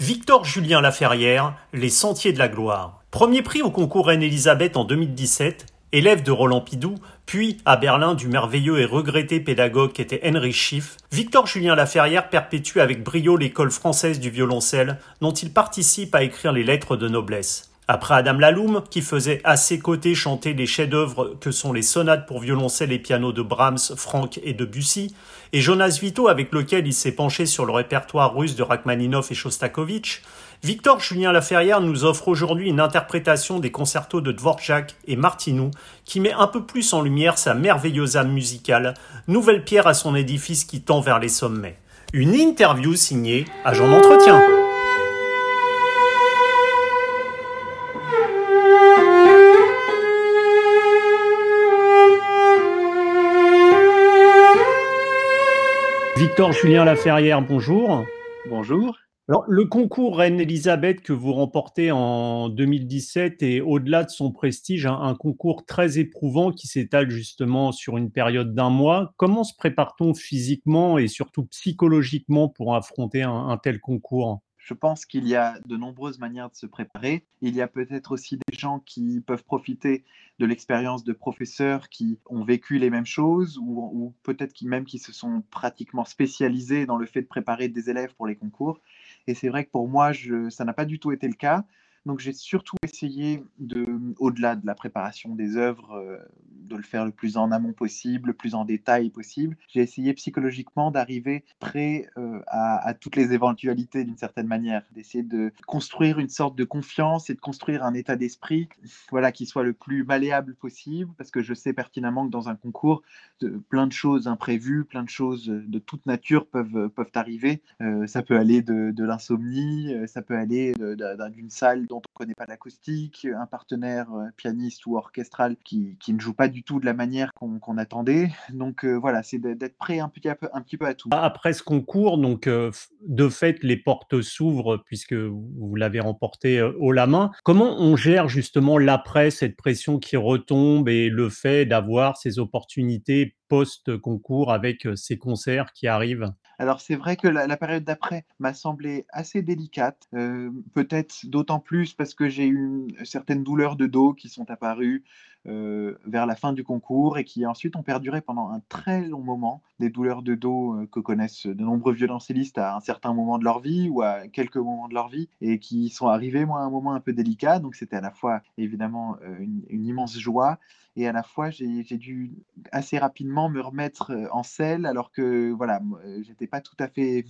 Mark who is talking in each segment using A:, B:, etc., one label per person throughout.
A: Victor Julien Laferrière, Les Sentiers de la Gloire. Premier prix au concours Reine-Elisabeth en 2017, élève de Roland Pidou, puis à Berlin du merveilleux et regretté pédagogue qu'était Henry Schiff, Victor Julien Laferrière perpétue avec brio l'école française du violoncelle, dont il participe à écrire les lettres de noblesse. Après Adam Laloum, qui faisait à ses côtés chanter les chefs-d'œuvre que sont les sonates pour violoncelle et piano de Brahms, Franck et Debussy, et Jonas Vito avec lequel il s'est penché sur le répertoire russe de Rachmaninoff et Shostakovich, Victor Julien Laferrière nous offre aujourd'hui une interprétation des concertos de Dvorak et Martinou qui met un peu plus en lumière sa merveilleuse âme musicale, nouvelle pierre à son édifice qui tend vers les sommets. Une interview signée Agent d'entretien. Victor Julien Laferrière, bonjour.
B: Bonjour.
A: Alors, le concours Reine Elisabeth que vous remportez en 2017 est au-delà de son prestige un, concours très éprouvant qui s'étale justement sur une période d'un mois. Comment se prépare-t-on physiquement et surtout psychologiquement pour affronter un tel concours?
B: Je pense qu'il y a de nombreuses manières de se préparer. Il y a peut-être aussi des gens qui peuvent profiter de l'expérience de professeurs qui ont vécu les mêmes choses ou, peut-être même qui se sont pratiquement spécialisés dans le fait de préparer des élèves pour les concours. Et c'est vrai que pour moi, ça n'a pas du tout été le cas. Donc j'ai surtout essayé, de, au-delà de la préparation des œuvres, euh, de le faire le plus en amont possible, le plus en détail possible. J'ai essayé psychologiquement d'arriver prêt euh, à, toutes les éventualités d'une certaine manière, d'essayer de construire une sorte de confiance et de construire un état d'esprit voilà, qui soit le plus malléable possible, parce que je sais pertinemment que dans un concours, plein de choses imprévues, plein de choses de toute nature peuvent, peuvent arriver. Euh, ça peut aller de, de l'insomnie, ça peut aller d'une salle dont on ne connaît pas l'acoustique, un partenaire euh, pianiste ou orchestral qui, ne joue pas du tout de la manière qu'on attendait. Donc euh, voilà, c'est d'être prêt un petit, peu, un peu à tout.
A: Après ce concours, donc euh, de fait, les portes s'ouvrent puisque vous l'avez remporté haut la main. Comment on gère justement l'après, cette pression qui retombe et le fait d'avoir ces opportunités post-concours avec ces concerts qui arrivent?
B: Alors c'est vrai que la, période d'après m'a semblé assez délicate, peut-être d'autant plus parce que j'ai eu certaines douleurs de dos qui sont apparues vers la fin du concours et qui ensuite ont perduré pendant un très long moment. Des douleurs de dos que connaissent de nombreux violoncellistes à un certain moment de leur vie ou à quelques moments de leur vie et qui sont arrivés moi à un moment un peu délicat. Donc c'était à la fois évidemment une immense joie et à la fois j'ai dû assez rapidement me remettre en selle alors que voilà j'étais pas tout à fait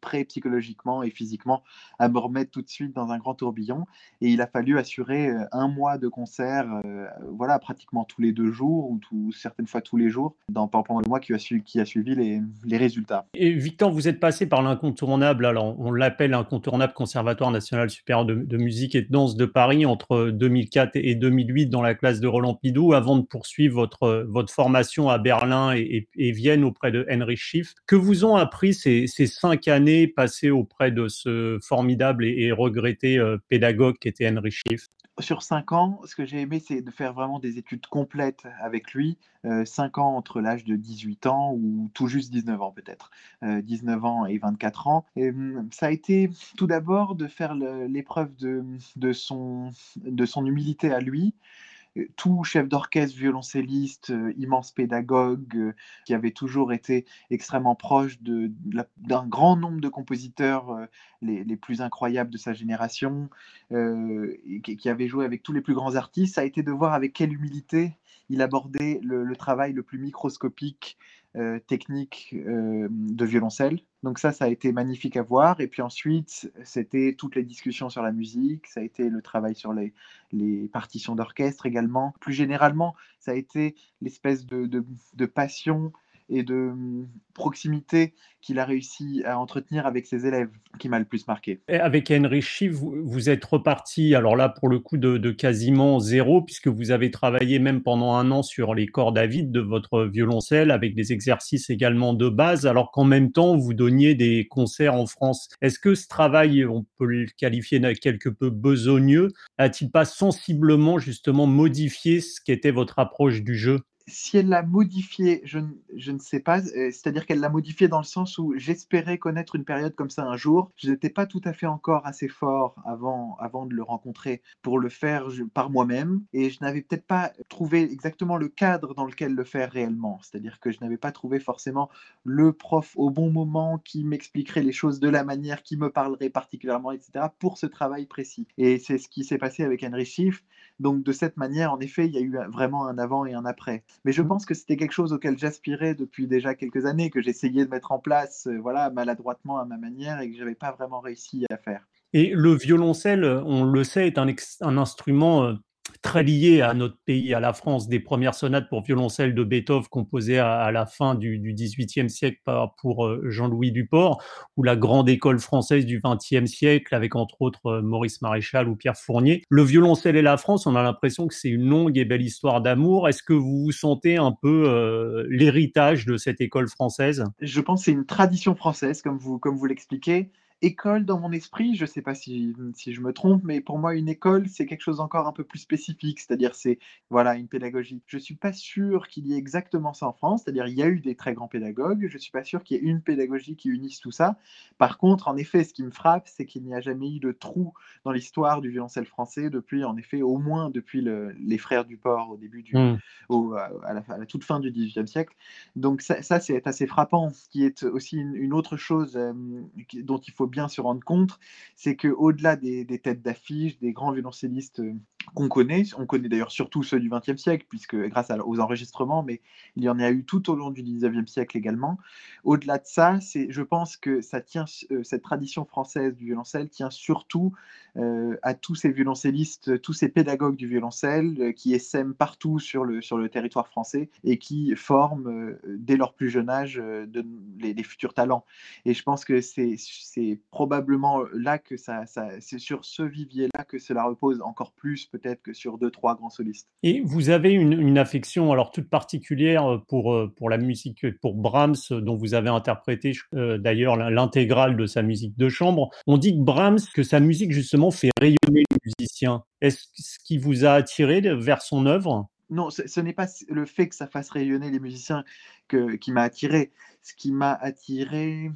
B: prêt psychologiquement et physiquement à me remettre tout de suite dans un grand tourbillon et il a fallu assurer un mois de concert voilà pratiquement tous les deux jours ou tout, certaines fois tous les jours dans, pendant le mois qui a, su, qui a suivi les, les, résultats.
A: Et Victor, vous êtes passé par l'incontournable, alors on l'appelle incontournable Conservatoire national supérieur de, de, musique et de danse de Paris entre 2004 et 2008 dans la classe de Roland Pidou avant de poursuivre votre, votre formation à Berlin et, Vienne auprès de Henry Schiff. Que vous ont appris ces, cinq années passées auprès de ce formidable et, regretté euh, pédagogue qui était Henry Schiff?
B: Sur cinq ans, ce que j'ai aimé, c'est de faire vraiment des études complètes avec lui. Euh, cinq ans entre l'âge de 18 ans ou tout juste 19 ans peut-être. 19 euh, ans et 24 ans. Et, hum, ça a été tout d'abord de faire l'épreuve de, son, de son humilité à lui tout chef d'orchestre, violoncelliste, euh, immense pédagogue, euh, qui avait toujours été extrêmement proche d'un grand nombre de compositeurs euh, les, plus incroyables de sa génération, qui, avait joué avec tous les plus grands artistes, ça a été de voir avec quelle humilité il abordait le travail le plus microscopique euh, technique euh, de violoncelle. Donc ça, ça a été magnifique à voir. Et puis ensuite, c'était toutes les discussions sur la musique, ça a été le travail sur les, partitions d'orchestre également. Plus généralement, ça a été l'espèce de passion et de hum, proximité qu'il a réussi à entretenir avec ses élèves qui m'a le plus marqué.
A: Avec Henry Schiff, vous, vous, êtes reparti, alors là pour le coup de, quasiment zéro, puisque vous avez travaillé même pendant un an sur les cordes à vide de votre violoncelle, avec des exercices également de base, alors qu'en même temps vous donniez des concerts en France. Est-ce que ce travail, on peut le qualifier quelque peu besogneux, a-t-il pas sensiblement justement modifié ce qu'était votre approche du jeu?
B: Si elle l'a modifié, je, ne sais pas. Euh, c'est-à-dire qu'elle l'a modifié dans le sens où j'espérais connaître une période comme ça un jour. Je n'étais pas tout à fait encore assez fort avant, avant de le rencontrer pour le faire par moi-même. Et je n'avais peut-être pas trouvé exactement le cadre dans lequel le faire réellement. C'est-à-dire que je n'avais pas trouvé forcément le prof au bon moment qui m'expliquerait les choses de la manière qui me parlerait particulièrement, etc., pour ce travail précis. Et c'est ce qui s'est passé avec Henry Schiff. Donc de cette manière, en effet, il y a eu vraiment un avant et un après. Mais je mmh. pense que c'était quelque chose auquel j'aspirais depuis déjà quelques années, que j'essayais de mettre en place, euh, voilà, maladroitement à ma manière et que j'avais pas vraiment réussi à faire.
A: Et le violoncelle, on le sait, est un, un instrument euh, très lié à notre pays, à la France, des premières sonates pour violoncelle de Beethoven composées à, la fin du, XVIIIe siècle pour euh, Jean-Louis Duport, ou la grande école française du XXe siècle avec entre autres euh, Maurice Maréchal ou Pierre Fournier. Le violoncelle et la France, on a l'impression que c'est une longue et belle histoire d'amour. Est-ce que vous vous sentez un peu euh, l'héritage de cette école française?
B: Je pense que c'est une tradition française, comme vous, comme vous l'expliquez école dans mon esprit, je ne sais pas si, si, je me trompe, mais pour moi, une école, c'est quelque chose encore un peu plus spécifique, c'est-à-dire c'est voilà une pédagogie. Je ne suis pas sûr qu'il y ait exactement ça en France, c'est-à-dire il y a eu des très grands pédagogues, je ne suis pas sûr qu'il y ait une pédagogie qui unisse tout ça. Par contre, en effet, ce qui me frappe, c'est qu'il n'y a jamais eu de trou dans l'histoire du violoncelle français depuis, en effet, au moins depuis les Frères du Port au début du, mmh. à, la, toute fin du XVIIIe siècle. Donc ça, c'est assez frappant. Ce qui est aussi une, autre chose euh, dont il faut bien se rendre compte, c'est qu'au-delà des, des têtes d'affiche, des grands violoncellistes euh, qu'on connaît. On connaît d'ailleurs surtout ceux du XXe siècle, puisque grâce aux enregistrements, mais il y en a eu tout au long du XIXe siècle également. Au-delà de ça, c'est, je pense que ça tient, euh, cette tradition française du violoncelle tient surtout euh, à tous ces violoncellistes, tous ces pédagogues du violoncelle euh, qui essaiment partout sur le, sur le territoire français et qui forment dès leur plus jeune âge de, les, futurs talents. Et je pense que c'est, c'est probablement là que ça, ça c'est sur ce vivier-là que cela repose encore plus peut-être que sur deux, trois grands solistes.
A: Et vous avez une, affection alors toute particulière euh, pour, euh, pour la musique, pour Brahms, dont vous avez interprété euh, d'ailleurs l'intégrale de sa musique de chambre. On dit que Brahms, que sa musique justement fait rayonner les musiciens. Est-ce ce qui vous a attiré vers son œuvre?
B: Non, ce, n'est pas le fait que ça fasse rayonner les musiciens qui m'a attiré. Ce qui m'a attiré,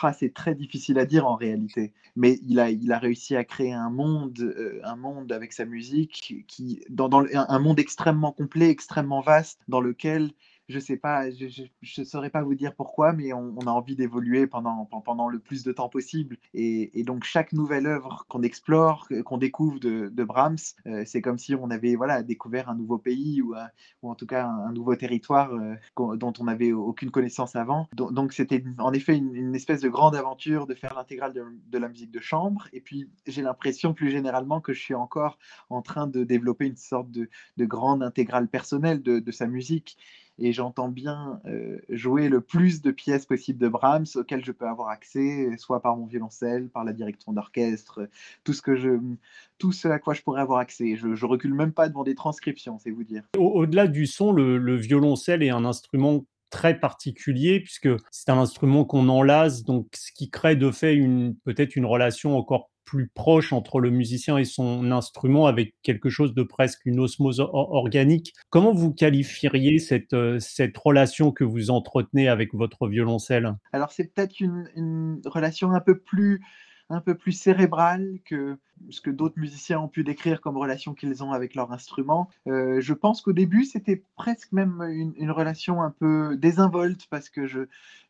B: ah, c'est très difficile à dire en réalité. Mais il a, il a réussi à créer un monde, euh, un monde avec sa musique, qui, dans, dans, un monde extrêmement complet, extrêmement vaste, dans lequel je sais pas, je ne saurais pas vous dire pourquoi, mais on, a envie d'évoluer pendant, le plus de temps possible. Et, donc chaque nouvelle œuvre qu'on explore, qu'on découvre de, Brahms, euh, c'est comme si on avait découvert un nouveau pays ou, ou en tout cas un, nouveau territoire euh, dont on n'avait aucune connaissance avant. Donc c'était en effet une, espèce de grande aventure de faire l'intégrale de, la musique de chambre. Et puis j'ai l'impression plus généralement que je suis encore en train de développer une sorte de, grande intégrale personnelle de sa musique et j'entends bien euh, jouer le plus de pièces possibles de Brahms auxquelles je peux avoir accès, soit par mon violoncelle, par la direction d'orchestre, tout ce à quoi je pourrais avoir accès. Je, je recule même pas devant des transcriptions, c'est vous dire.
A: Au-delà du son, le, violoncelle est un instrument très particulier puisque c'est un instrument qu'on enlace, donc ce qui crée de fait peut-être une relation encore plus proche entre le musicien et son instrument avec quelque chose de presque une osmose organique. Comment vous qualifieriez cette, euh, cette relation que vous entretenez avec votre violoncelle?
B: Alors c'est peut-être une, une relation un peu plus un peu plus cérébrale que ce que d'autres musiciens ont pu décrire comme relation qu'ils ont avec leur instrument. Euh, je pense qu'au début, c'était presque même une, relation un peu désinvolte parce que je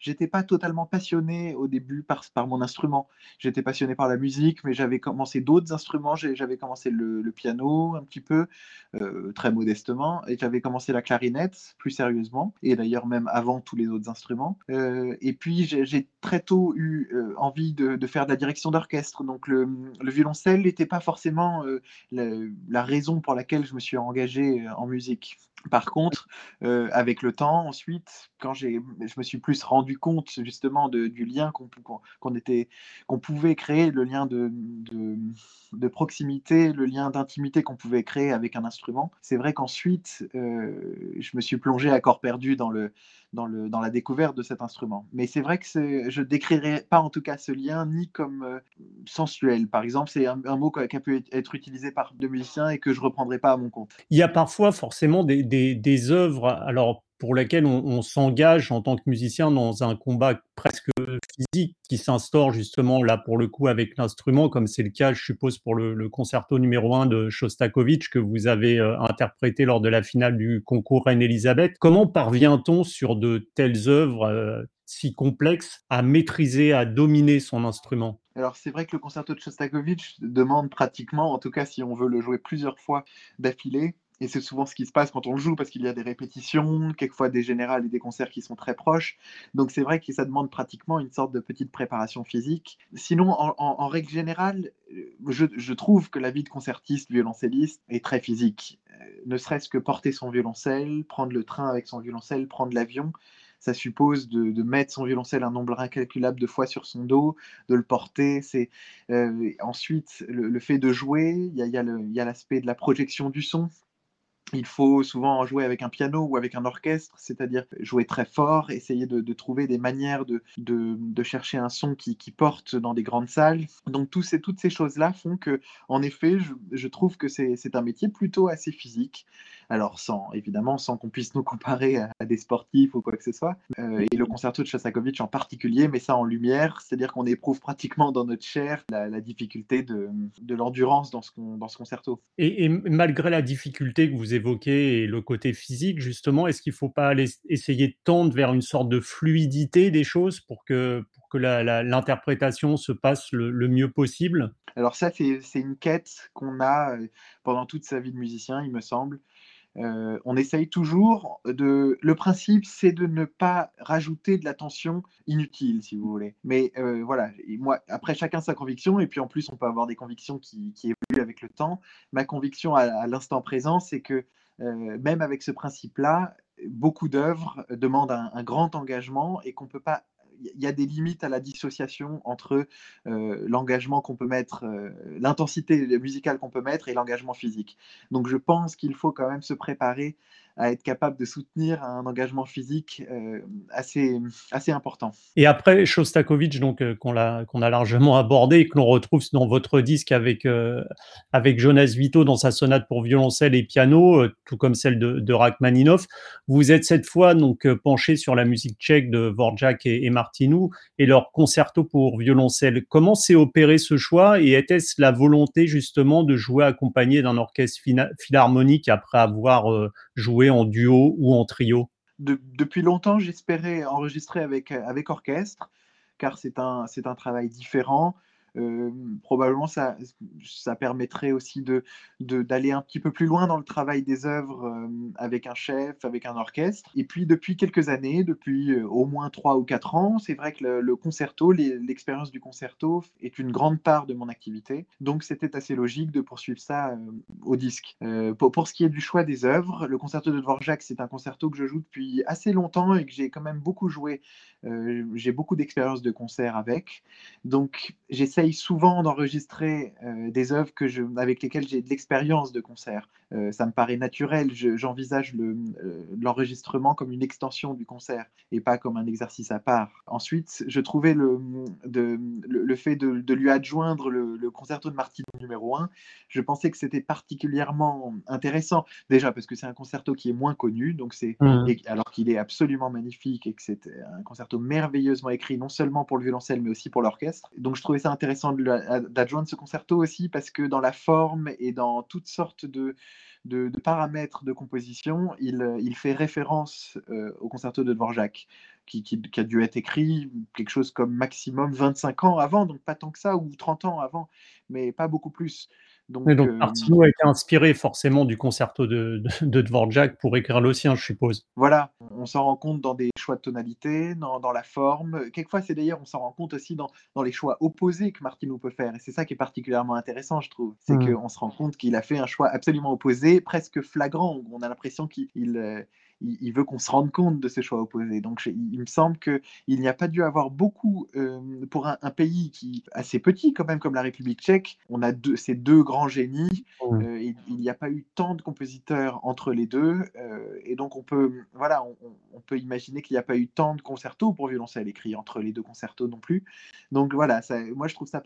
B: n'étais pas totalement passionné au début par, par mon instrument. J'étais passionné par la musique, mais j'avais commencé d'autres instruments. J'avais commencé le, piano un petit peu, euh, très modestement, et j'avais commencé la clarinette plus sérieusement, et d'ailleurs même avant tous les autres instruments. Euh, et puis j'ai très tôt eu envie de, de, faire de la direction d'orchestre. Donc le, le violoncelle n'était pas forcément euh, la, raison pour laquelle je me suis engagé euh, en musique. Par contre, euh, avec le temps, ensuite, quand je me suis plus rendu compte justement du lien qu'on pouvait créer, le lien de, proximité, le lien d'intimité qu'on pouvait créer avec un instrument, c'est vrai qu'ensuite, je me suis plongé à corps perdu dans le, dans, le, dans la découverte de cet instrument. Mais c'est vrai que je ne décrirais pas en tout cas ce lien ni comme euh, sensuel. Par exemple, c'est un, mot qui a pu être utilisé par deux musiciens et que je ne reprendrai pas à mon compte.
A: Il y a parfois forcément des, des, œuvres, alors pour lesquelles on, s'engage en tant que musicien dans un combat presque physique qui s'instaure justement là pour le coup avec l'instrument, comme c'est le cas, je suppose, pour le, concerto numéro 1 de Shostakovich que vous avez euh, interprété lors de la finale du concours Reine-Elisabeth. Comment parvient-on sur de telles œuvres euh, si complexes à maîtriser, à dominer son instrument?
B: Alors c'est vrai que le concerto de Shostakovich demande pratiquement, en tout cas si on veut le jouer plusieurs fois d'affilée, et c'est souvent ce qui se passe quand on joue parce qu'il y a des répétitions, quelquefois des générales et des concerts qui sont très proches. Donc c'est vrai que ça demande pratiquement une sorte de petite préparation physique. Sinon, en, règle générale, euh, je, trouve que la vie de concertiste, violoncelliste est très physique. Euh, ne serait-ce que porter son violoncelle, prendre le train avec son violoncelle, prendre l'avion ça suppose de, mettre son violoncelle un nombre incalculable de fois sur son dos, de le porter. C'est euh, ensuite le, fait de jouer. Il y a l'aspect de la projection du son il faut souvent jouer avec un piano ou avec un orchestre, c'est-à-dire jouer très fort, essayer de, trouver des manières de, de, chercher un son qui, qui, porte dans des grandes salles. Donc tous ces, toutes ces choses-là font que, en effet, je, je trouve que c'est un métier plutôt assez physique. Alors, sans, évidemment, sans qu'on puisse nous comparer à, des sportifs ou quoi que ce soit. Euh, et le concerto de Shostakovich en particulier met ça en lumière, c'est-à-dire qu'on éprouve pratiquement dans notre chair la, difficulté de, de l'endurance dans ce, dans ce concerto.
A: Et, malgré la difficulté que vous évoquez et le côté physique, justement, est-ce qu'il ne faut pas aller essayer de tendre vers une sorte de fluidité des choses pour que, pour que l'interprétation se passe le, le mieux possible?
B: Alors ça, c'est une quête qu'on a euh, pendant toute sa vie de musicien, il me semble. Euh, on essaye toujours de. Le principe, c'est de ne pas rajouter de la tension inutile, si vous voulez. Mais euh, voilà, moi, après chacun sa conviction, et puis en plus, on peut avoir des convictions qui, évoluent avec le temps. Ma conviction à, l'instant présent, c'est que euh, même avec ce principe-là, beaucoup d'œuvres demandent un, grand engagement et qu'on ne peut pas y a des limites à la dissociation entre euh, l'engagement qu'on peut mettre, euh, l'intensité musicale qu'on peut mettre et l'engagement physique. Donc je pense qu'il faut quand même se préparer à être capable de soutenir un engagement physique euh, assez, assez important.
A: Et après Shostakovich, donc euh, qu'on a, largement abordé et que l'on retrouve dans votre disque avec, euh, avec Jonas Vito dans sa sonate pour violoncelle et piano, tout comme celle de, de Rachmaninoff, vous êtes cette fois donc penché sur la musique tchèque de Vorjak et, et Martinou et leur concerto pour violoncelle. Comment s'est opéré ce choix et était-ce la volonté justement de jouer accompagné d'un orchestre philharmonique après avoir joué en duo ou en trio?
B: Depuis longtemps, j'espérais enregistrer avec, avec orchestre, car c'est un, un travail différent. Euh, probablement ça, ça permettrait aussi de, d'aller un petit peu plus loin dans le travail des œuvres euh, avec un chef, avec un orchestre. Et puis depuis quelques années, depuis euh, au moins trois ou quatre ans, c'est vrai que le, concerto, l'expérience du concerto est une grande part de mon activité. Donc c'était assez logique de poursuivre ça au disque. Pour, pour, ce qui est du choix des œuvres, le concerto de Dvorak, c'est un concerto que je joue depuis assez longtemps et que j'ai quand même beaucoup joué. j'ai beaucoup d'expérience de concert avec. Donc j'essaie souvent d'enregistrer euh, des œuvres avec lesquelles j'ai de l'expérience de concert. Euh, ça me paraît naturel. J'envisage euh, l'enregistrement comme une extension du concert et pas comme un exercice à part. Ensuite, je trouvais le, de, le, fait de, de, lui adjoindre le, le, concerto de Martino numéro 1, je pensais que c'était particulièrement intéressant. Déjà parce que c'est un concerto qui est moins connu, donc c'est mmh. alors qu'il est absolument magnifique et que c'est un concerto merveilleusement écrit, non seulement pour le violoncelle mais aussi pour l'orchestre. Donc je trouvais ça intéressant d'adjoindre ce concerto aussi parce que dans la forme et dans toutes sortes de, de, paramètres de composition, il, il fait référence euh, au concerto de Dvorak, qui, qui, qui, a dû être écrit quelque chose comme maximum 25 ans avant, donc pas tant que ça, ou 30 ans avant, mais pas beaucoup plus.
A: Donc, donc euh, a été inspiré forcément du concerto de, de, Dvorak pour écrire le sien, je suppose.
B: Voilà, on s'en rend compte dans des choix de tonalité, dans, dans la forme. Quelquefois, c'est d'ailleurs, on s'en rend compte aussi dans, dans, les choix opposés que Martino peut faire. Et c'est ça qui est particulièrement intéressant, je trouve. C'est mmh. qu'on se rend compte qu'il a fait un choix absolument opposé, presque flagrant. On a l'impression qu'il il, veut qu'on se rende compte de ces choix opposés. Donc il, me semble qu'il n'y a pas dû avoir beaucoup, euh, pour un, pays qui assez petit quand même comme la République tchèque, on a deux, ces deux grands génies, mmh. euh, il n'y a pas eu tant de compositeurs entre les deux, euh, et donc on peut, voilà, on, peut imaginer qu'il n'y a pas eu tant de concertos pour violoncelle écrits entre les deux concertos non plus. Donc voilà, ça, moi je trouve ça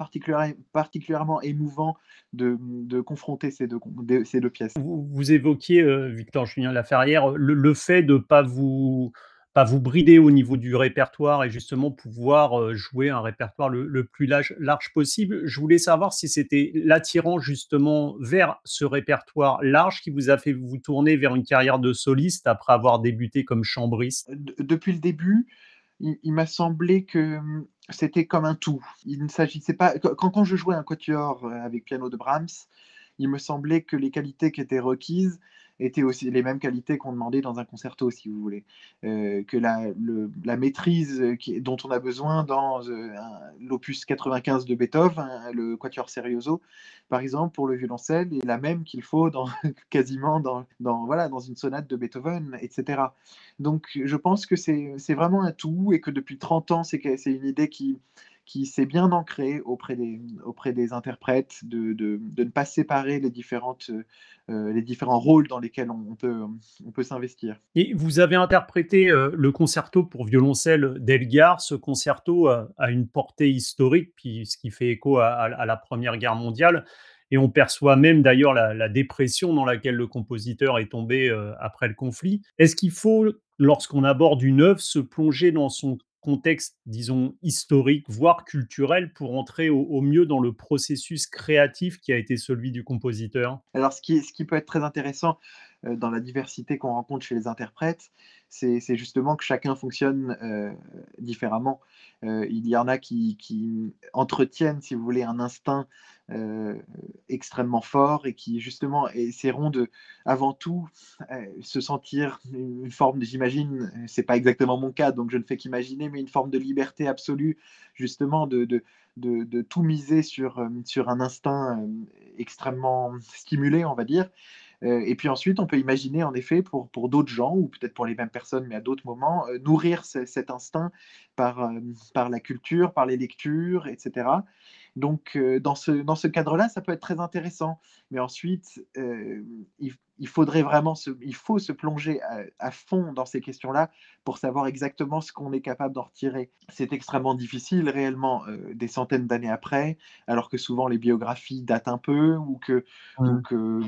B: particulièrement émouvant de, de confronter ces deux, ces deux pièces.
A: Vous, vous évoquiez, Victor Julien Laferrière, le, le de ne pas vous, pas vous brider au niveau du répertoire et justement pouvoir jouer un répertoire le, plus large, possible. Je voulais savoir si c'était l'attirant justement vers ce répertoire large qui vous a fait vous tourner vers une carrière de soliste après avoir débuté comme chambriste.
B: Depuis le début, il, m'a semblé que hum, c'était comme un tout. Il ne s'agissait pas quand, quand je jouais un quatuor avec piano de Brahms, il me semblait que les qualités qui étaient requises étaient aussi les mêmes qualités qu'on demandait dans un concerto, si vous voulez. Euh, que la, la maîtrise qui, dont on a besoin dans euh, l'opus 95 de Beethoven, hein, le Quatuor Serioso, par exemple, pour le violoncelle, est la même qu'il faut dans, quasiment dans, dans, voilà, dans une sonate de Beethoven, etc. Donc je pense que c'est vraiment un tout et que depuis 30 ans, c'est une idée qui qui s'est bien ancré auprès des, auprès des interprètes, de, de, de ne pas séparer les, différentes, euh, les différents rôles dans lesquels on, peut, on peut s'investir.
A: Et vous avez interprété euh, le concerto pour violoncelle d'Elgar. Ce concerto a, une portée historique, puis ce qui fait écho à, la Première Guerre mondiale. Et on perçoit même d'ailleurs la, dépression dans laquelle le compositeur est tombé euh, après le conflit. Est-ce qu'il faut, lorsqu'on aborde une œuvre, se plonger dans son contexte, disons, historique, voire culturel, pour entrer au, mieux dans le processus créatif qui a été celui du compositeur?
B: Alors, ce qui, ce peut être très intéressant euh, dans la diversité qu'on rencontre chez les interprètes, c'est justement que chacun fonctionne euh, différemment. Euh, il y en a qui, entretiennent, si vous voulez, un instinct euh, extrêmement fort et qui justement essaieront de, avant tout, se sentir une forme, j'imagine, c'est pas exactement mon cas, donc je ne fais qu'imaginer, mais une forme de liberté absolue, justement, de, tout miser sur un instinct extrêmement stimulé, on va dire. Et puis ensuite, on peut imaginer, en effet, pour, pour d'autres gens, ou peut-être pour les mêmes personnes, mais à d'autres moments, nourrir cet instinct par, par la culture, par les lectures, etc. Donc, dans ce, dans ce cadre-là, ça peut être très intéressant. Mais ensuite, il, il faudrait vraiment se, il faut se plonger à, fond dans ces questions-là pour savoir exactement ce qu'on est capable d'en retirer. C'est extrêmement difficile réellement euh, des centaines d'années après, alors que souvent les biographies datent un peu ou que, euh,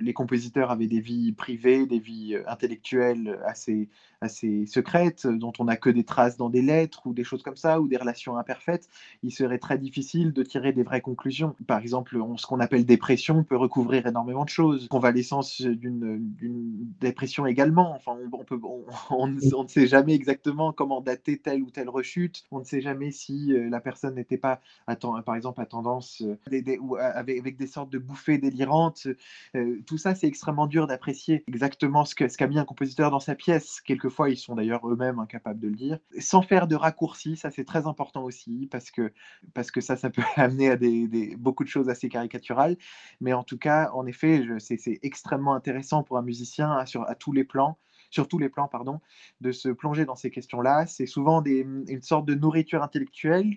B: les compositeurs avaient des vies privées, des vies euh, intellectuelles assez, assez secrètes, dont on n'a que des traces dans des lettres ou des choses comme ça, ou des relations imparfaites. Il serait très difficile de tirer des vraies conclusions. Par exemple, ce qu'on appelle dépression peut recouvrir énormément de choses. Convalescence d'une dépression également. Enfin, on, peut, on, ne sait jamais exactement comment dater telle ou telle rechute. On ne sait jamais si euh, la personne n'était pas, par exemple, à tendance euh, ou avec, des sortes de bouffées délirantes. Euh, tout ça, c'est extrêmement dur d'apprécier exactement ce qu'a ce qu'a mis un compositeur dans sa pièce. Quelquefois, ils sont d'ailleurs eux-mêmes incapables de le dire. Sans faire de raccourcis, ça c'est très important aussi parce que, parce que ça, ça peut amener à des, beaucoup de choses assez caricaturales. Mais en tout cas, en effet, c'est extrêmement intéressant pour un musicien à, sur, à tous les plans, sur tous les plans, pardon, de se plonger dans ces questions-là. C'est souvent des, une sorte de nourriture intellectuelle.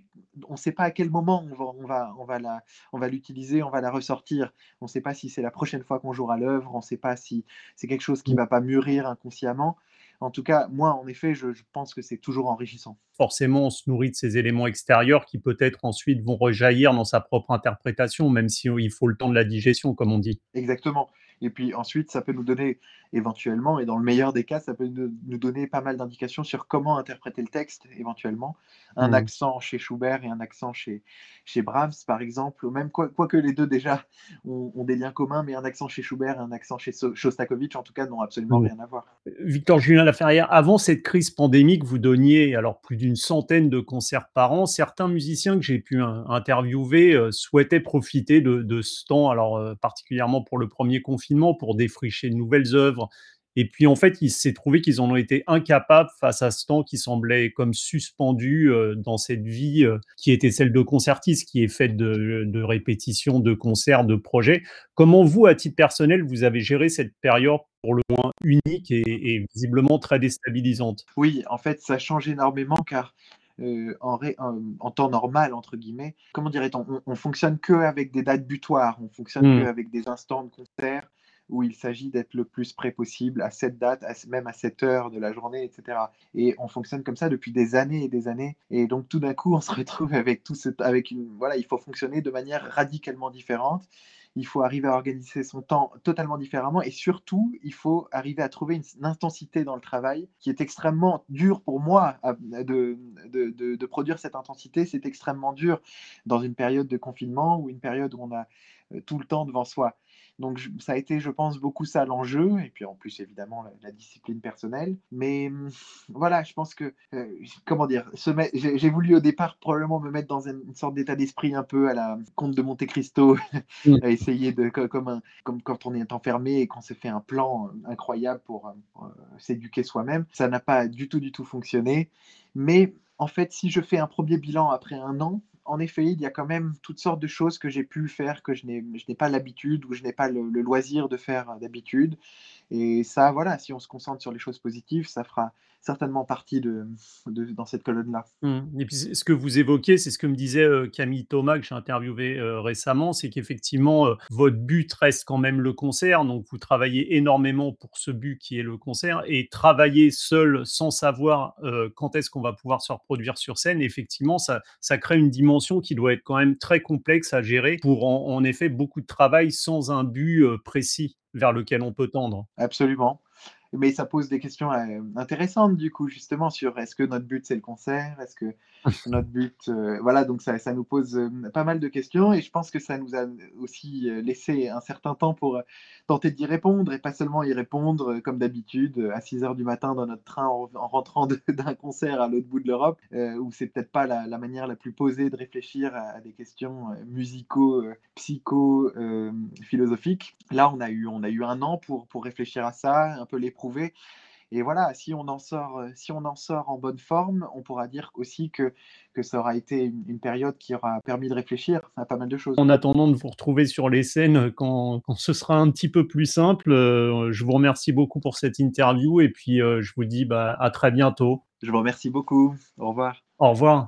B: On ne sait pas à quel moment on va, on va, on va, la, on va l'utiliser, on va la ressortir. On ne sait pas si c'est la prochaine fois qu'on jouera l'œuvre, on ne sait pas si c'est quelque chose qui ne va pas mûrir inconsciemment. En tout cas, moi, en effet, je, je pense que c'est toujours enrichissant.
A: Forcément, on se nourrit de ces éléments extérieurs qui peut-être ensuite vont rejaillir dans sa propre interprétation, même si il faut le temps de la digestion, comme on dit.
B: Exactement. Et puis ensuite, ça peut nous donner éventuellement, et dans le meilleur des cas, ça peut nous donner pas mal d'indications sur comment interpréter le texte éventuellement. Un mmh. accent chez Schubert et un accent chez, chez Brahms, par exemple, ou même quoique quoi les deux déjà ont, des liens communs, mais un accent chez Schubert et un accent chez Shostakovich, en tout cas, n'ont absolument rien à voir.
A: Victor Julien Laferrière, avant cette crise pandémique, vous donniez alors plus d'une centaine de concerts par an. Certains musiciens que j'ai pu interviewer euh, souhaitaient profiter de, de, ce temps, alors euh, particulièrement pour le premier confinement, pour défricher de nouvelles œuvres Et puis en fait, il s'est trouvé qu'ils en ont été incapables face à ce temps qui semblait comme suspendu euh, dans cette vie euh, qui était celle de concertiste, qui est faite de, de répétitions, de concerts, de projets. Comment vous, à titre personnel, vous avez géré cette période pour le moins unique et, et visiblement très déstabilisante?
B: Oui, en fait, ça change énormément car euh, en, ré, en, en, temps normal, entre guillemets, comment dirait-on, on, on fonctionne que avec des dates butoirs, on fonctionne
A: Mm.
B: que avec des instants de concert où il s'agit d'être le plus près possible à cette date, à, même à cette heure de la journée, etc. Et on fonctionne comme ça depuis des années et des années. Et donc tout d'un coup, on se retrouve avec tout ce, avec une, voilà, il faut fonctionner de manière radicalement différente. Il faut arriver à organiser son temps totalement différemment et surtout, il faut arriver à trouver une, intensité dans le travail qui est extrêmement dur pour moi de, de, de, produire cette intensité. C'est extrêmement dur dans une période de confinement ou une période où on a euh, tout le temps devant soi. Donc je, ça a été, je pense, beaucoup ça l'enjeu, et puis en plus évidemment la, la discipline personnelle. Mais hum, voilà, je pense que, euh, comment dire, j'ai voulu au départ probablement me mettre dans une, une sorte d'état d'esprit un peu à la Comte de Monte Cristo, mmh. à essayer de, comme, un, comme quand on est enfermé et qu'on s'est fait un plan incroyable pour euh, s'éduquer soi-même. Ça n'a pas du tout, du tout fonctionné. Mais en fait, si je fais un premier bilan après un an, en effet, il y a quand même toutes sortes de choses que j'ai pu faire que je n'ai pas l'habitude ou je n'ai pas le, loisir de faire d'habitude. Et ça, voilà, si on se concentre sur les choses positives, ça fera certainement partie de, dans cette colonne-là.
A: Mmh. Et puis ce que vous évoquez, c'est ce que me disait euh, Camille Thomas, que j'ai interviewé euh, récemment, c'est qu'effectivement, euh, votre but reste quand même le concert, donc vous travaillez énormément pour ce but qui est le concert, et travailler seul sans savoir quand est-ce qu'on va pouvoir se reproduire sur scène, effectivement, ça crée une dimension qui doit être quand même très complexe à gérer pour en, effet beaucoup de travail sans un but euh, précis vers lequel on peut tendre.
B: Absolument mais ça pose des questions euh, intéressantes du coup justement sur est-ce que notre but c'est le concert, est-ce que notre but, euh, voilà donc ça, ça nous pose euh, pas mal de questions et je pense que ça nous a aussi laissé un certain temps pour tenter d'y répondre et pas seulement y répondre comme d'habitude à 6 heures du matin dans notre train en, en rentrant d'un concert à l'autre bout de l'Europe où c'est peut-être pas la, la, manière la plus posée de réfléchir à, à des questions musicaux, psycho, philosophiques. Là on a eu on a eu un an pour pour réfléchir à ça, un peu les Et voilà, si on en sort, si on en sort en bonne forme, on pourra dire aussi que, que ça aura été une, une, période qui aura permis de réfléchir à pas mal de choses.
A: En attendant de vous retrouver sur les scènes quand, quand ce sera un petit peu plus simple, euh, je vous remercie beaucoup pour cette interview et puis euh, je vous dis bah, à très bientôt.
B: Je vous remercie beaucoup. Au revoir.
A: Au revoir.